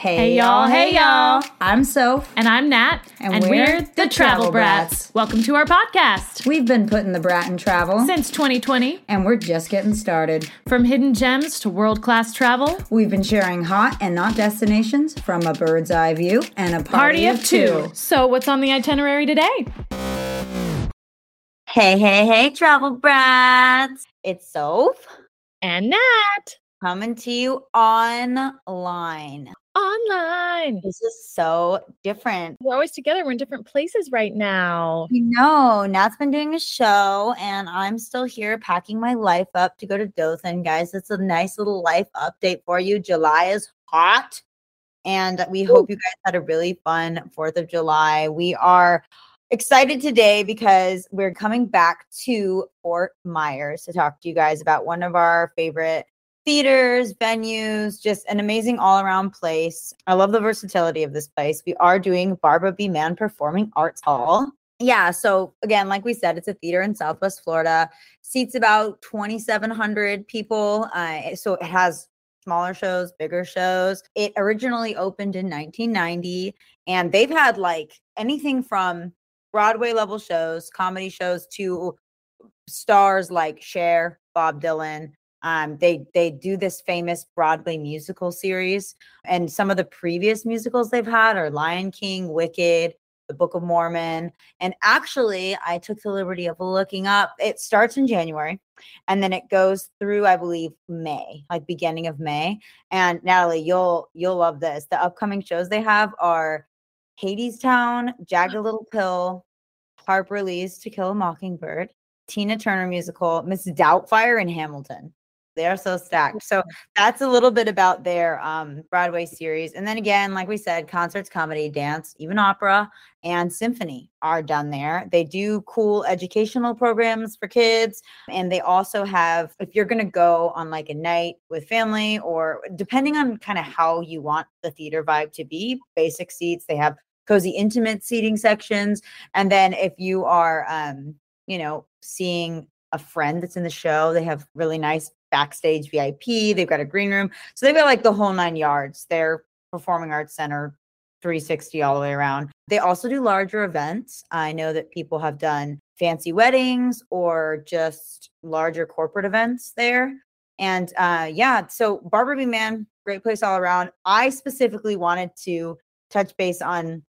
Hey, y'all, hey y'all. I'm Soph. And I'm Nat. And we're the Travel Brats. Welcome to our podcast. We've been putting the brat in travel Since 2020, and we're just getting started. from hidden gems to world class travel, We've been sharing hot and not destinations from a bird's eye view and a party, party of two. So, what's on the itinerary today? Hey, hey, hey, travel brats. It's Soph And Nat coming to you online. online. This is so different. We're always together. We're in different places right now. You know, Nat's been doing a show and I'm still here packing my life up to go to Dothan, guys. It's a nice little life update for you. July is hot. And we hope you guys had a really fun 4th of July. We are excited today because we're coming back to Fort Myers to talk to you guys about one of our favorite theaters, venues, just an amazing all around place. I love the versatility of this place. We are doing Barbara B. Mann Performing Arts Hall. Yeah, so again, like we said, it's a theater in Southwest Florida. Seats about 2,700 people. Uh, so it has smaller shows, bigger shows. It originally opened in 1990, and they've had like anything from Broadway level shows, comedy shows to stars like Cher, Bob Dylan. Um, they they do this famous Broadway musical series, and some of the previous musicals they've had are Lion King, Wicked, The Book of Mormon. And actually, I took the liberty of looking up. It starts in January, and then it goes through, I believe, May, like beginning of May. And Natalie, you'll you'll love this. The upcoming shows they have are Hadestown, Jagged Little Pill, Harper Lee's To Kill a Mockingbird, Tina Turner musical, Miss Doubtfire, and Hamilton. They are so stacked. So that's a little bit about their um, Broadway series. And then again, like we said, concerts, comedy, dance, even opera, and symphony are done there. They do cool educational programs for kids. And they also have, if you're going to go on like a night with family or depending on kind of how you want the theater vibe to be, basic seats, they have cozy intimate seating sections. And then if you are, um, you know, seeing a friend that's in the show, they have really nice backstage VIP. They've got a green room. So they've got like the whole nine yards. Their performing arts center 360 all the way around. They also do larger events. I know that people have done fancy weddings or just larger corporate events there. And uh, yeah, so Barbara B. Mann, great place all around. I specifically wanted to touch base on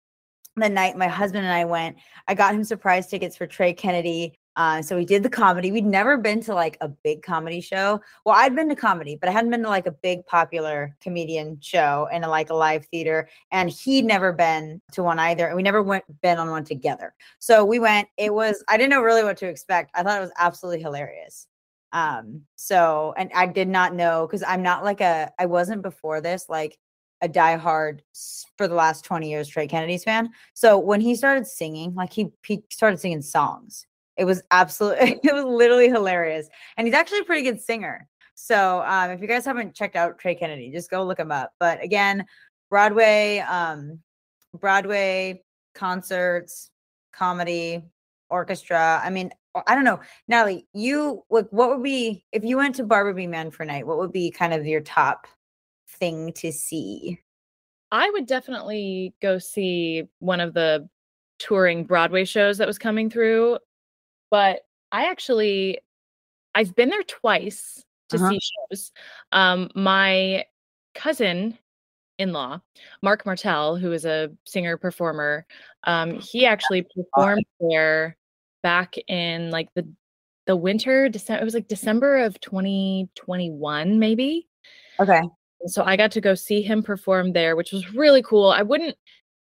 the night my husband and I went. I got him surprise tickets for Trey Kennedy uh, so we did the comedy. We'd never been to like a big comedy show. Well, I'd been to comedy, but I hadn't been to like a big popular comedian show in a, like a live theater. And he'd never been to one either. And we never went been on one together. So we went. It was I didn't know really what to expect. I thought it was absolutely hilarious. Um, so and I did not know because I'm not like a I wasn't before this like a diehard for the last 20 years Trey Kennedy's fan. So when he started singing, like he he started singing songs it was absolutely, it was literally hilarious. And he's actually a pretty good singer. So um, if you guys haven't checked out Trey Kennedy, just go look him up. But again, Broadway, um, Broadway concerts, comedy, orchestra. I mean, I don't know, Natalie. You like what would be if you went to Barbara B. Mann for night? What would be kind of your top thing to see? I would definitely go see one of the touring Broadway shows that was coming through. But I actually, I've been there twice to Uh-huh. see shows. Um, my cousin in law, Marc Martell, who is a singer performer, um, he actually performed there back in like the the winter December. It was like December of 2021, maybe. Okay. So I got to go see him perform there, which was really cool. I wouldn't,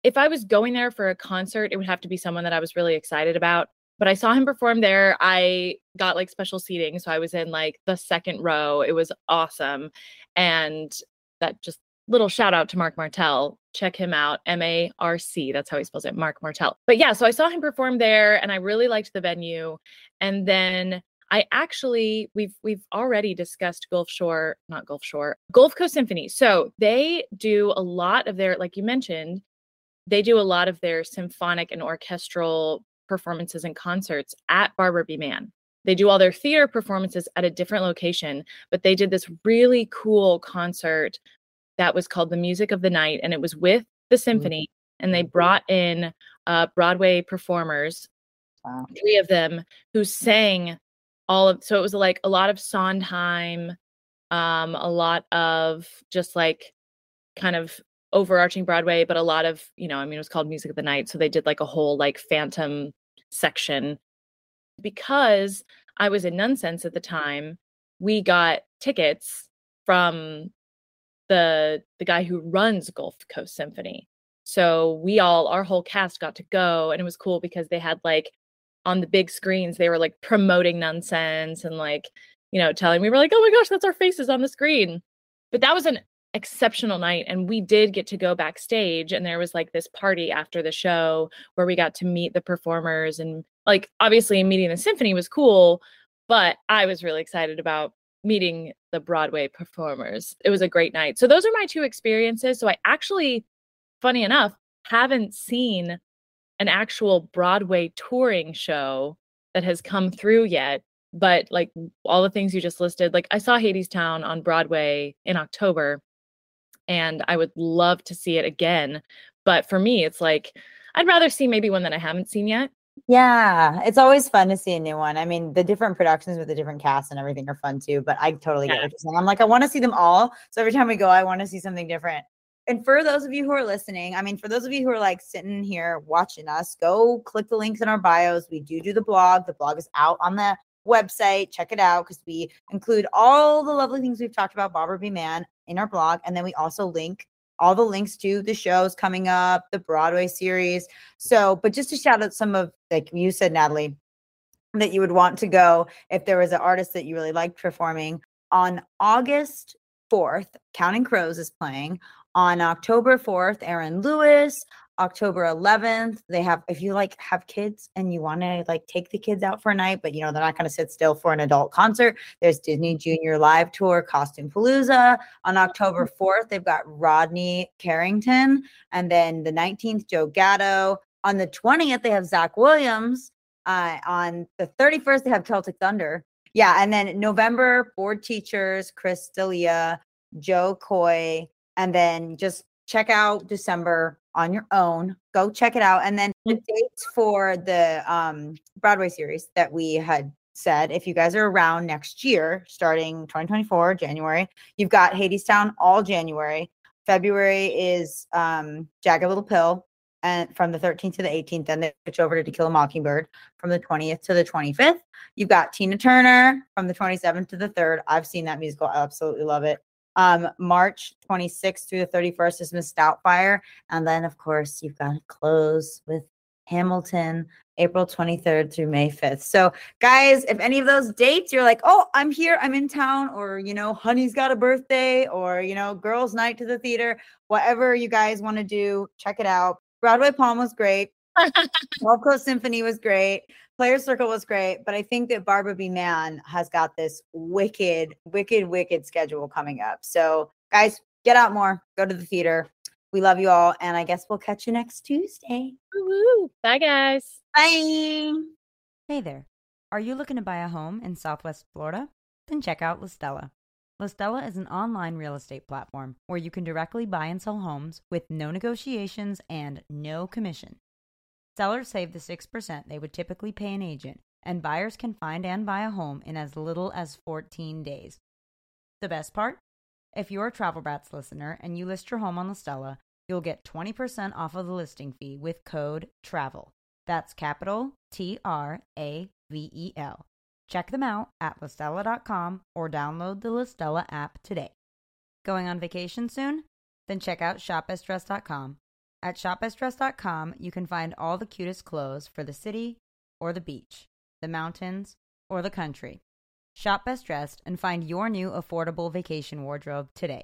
if I was going there for a concert, it would have to be someone that I was really excited about. But I saw him perform there. I got like special seating. So I was in like the second row. It was awesome. And that just little shout out to Marc Martell. Check him out. M A R C. That's how he spells it. Marc Martell. But yeah, so I saw him perform there and I really liked the venue. And then I actually we've we've already discussed Gulf Shore, not Gulf Shore, Gulf Coast Symphony. So they do a lot of their, like you mentioned, they do a lot of their symphonic and orchestral performances and concerts at Barbara B. Mann. They do all their theater performances at a different location, but they did this really cool concert that was called The Music of the Night, and it was with the symphony, and they brought in uh, Broadway performers, Wow. three of them, who sang all of. So it was like a lot of Sondheim, um, a lot of just like kind of overarching Broadway, but a lot of you know, I mean, it was called Music of the Night, so they did like a whole like Phantom section because I was in Nunsense at the time, we got tickets from the the guy who runs Gulf Coast Symphony. So we all our whole cast got to go and it was cool because they had like on the big screens they were like promoting Nunsense and like you know telling we were like oh my gosh that's our faces on the screen. But that was an exceptional night and we did get to go backstage and there was like this party after the show where we got to meet the performers and like obviously meeting the symphony was cool but i was really excited about meeting the broadway performers. It was a great night. So those are my two experiences. So i actually funny enough haven't seen an actual broadway touring show that has come through yet but like all the things you just listed like i saw hadestown on broadway in october and I would love to see it again. But for me, it's like I'd rather see maybe one that I haven't seen yet. Yeah, it's always fun to see a new one. I mean, the different productions with the different casts and everything are fun too, but I totally get Yeah. what you're saying. I'm like, I want to see them all. So every time we go, I want to see something different. And for those of you who are listening, I mean, for those of you who are like sitting here watching us, go click the links in our bios. We do do the blog. The blog is out on the website. Check it out because we include all the lovely things we've talked about Bob Barbara B. Mann in our blog. And then we also link all the links to the shows coming up, the Broadway series. So, but just to shout out some of, like you said, Natalie, that you would want to go if there was an artist that you really liked performing on August 4th, Counting Crows is playing. On October 4th, Aaron Lewis. October 11th, they have if you like have kids and you want to like take the kids out for a night, but you know they're not going to sit still for an adult concert. There's Disney Junior Live Tour, Costume Palooza. On October 4th, they've got Rodney Carrington, and then the 19th, Joe Gatto. On the 20th, they have Zach Williams. Uh, on the 31st, they have Celtic Thunder. Yeah, and then November, Bored Teachers, Chris D'Elia, Jo Koy, and then just check out December on your own. Go check it out. And then the dates for the um, Broadway series that we had said, if you guys are around next year, starting 2024, January, you've got Hadestown all January. February is um, Jagged Little Pill. And from the 13th to the 18th, then they switch over to To Kill a Mockingbird from the 20th to the 25th. You've got Tina Turner from the 27th to the 3rd. I've seen that musical. I absolutely love it. Um, March 26th through the 31st is Miss Doubtfire. And then, of course, you've got to close with Hamilton, April 23rd through May 5th. So, guys, if any of those dates you're like, oh, I'm here, I'm in town, or, you know, honey's got a birthday, or, you know, girls' night to the theater, whatever you guys want to do, check it out. Broadway Palm was great. Gulf Coast Symphony was great. Players Circle was great, but I think that Barbara B. Mann has got this wicked, wicked, wicked schedule coming up. So, guys, get out more, go to the theater. We love you all, and I guess we'll catch you next Tuesday. Woo-hoo. Bye, guys. Bye. Hey there. Are you looking to buy a home in Southwest Florida? Then check out Listella. Listella is an online real estate platform where you can directly buy and sell homes with no negotiations and no commission. Sellers save the 6% they would typically pay an agent, and buyers can find and buy a home in as little as 14 days. The best part? If you're a Travel Brats listener and you list your home on Listella, you'll get 20% off of the listing fee with code TRAVEL. That's capital T R A V E L. Check them out at listella.com or download the Listella app today. Going on vacation soon? Then check out shopbestdress.com. At shopbestdress.com, you can find all the cutest clothes for the city or the beach, the mountains or the country. Shop Best Dressed and find your new affordable vacation wardrobe today.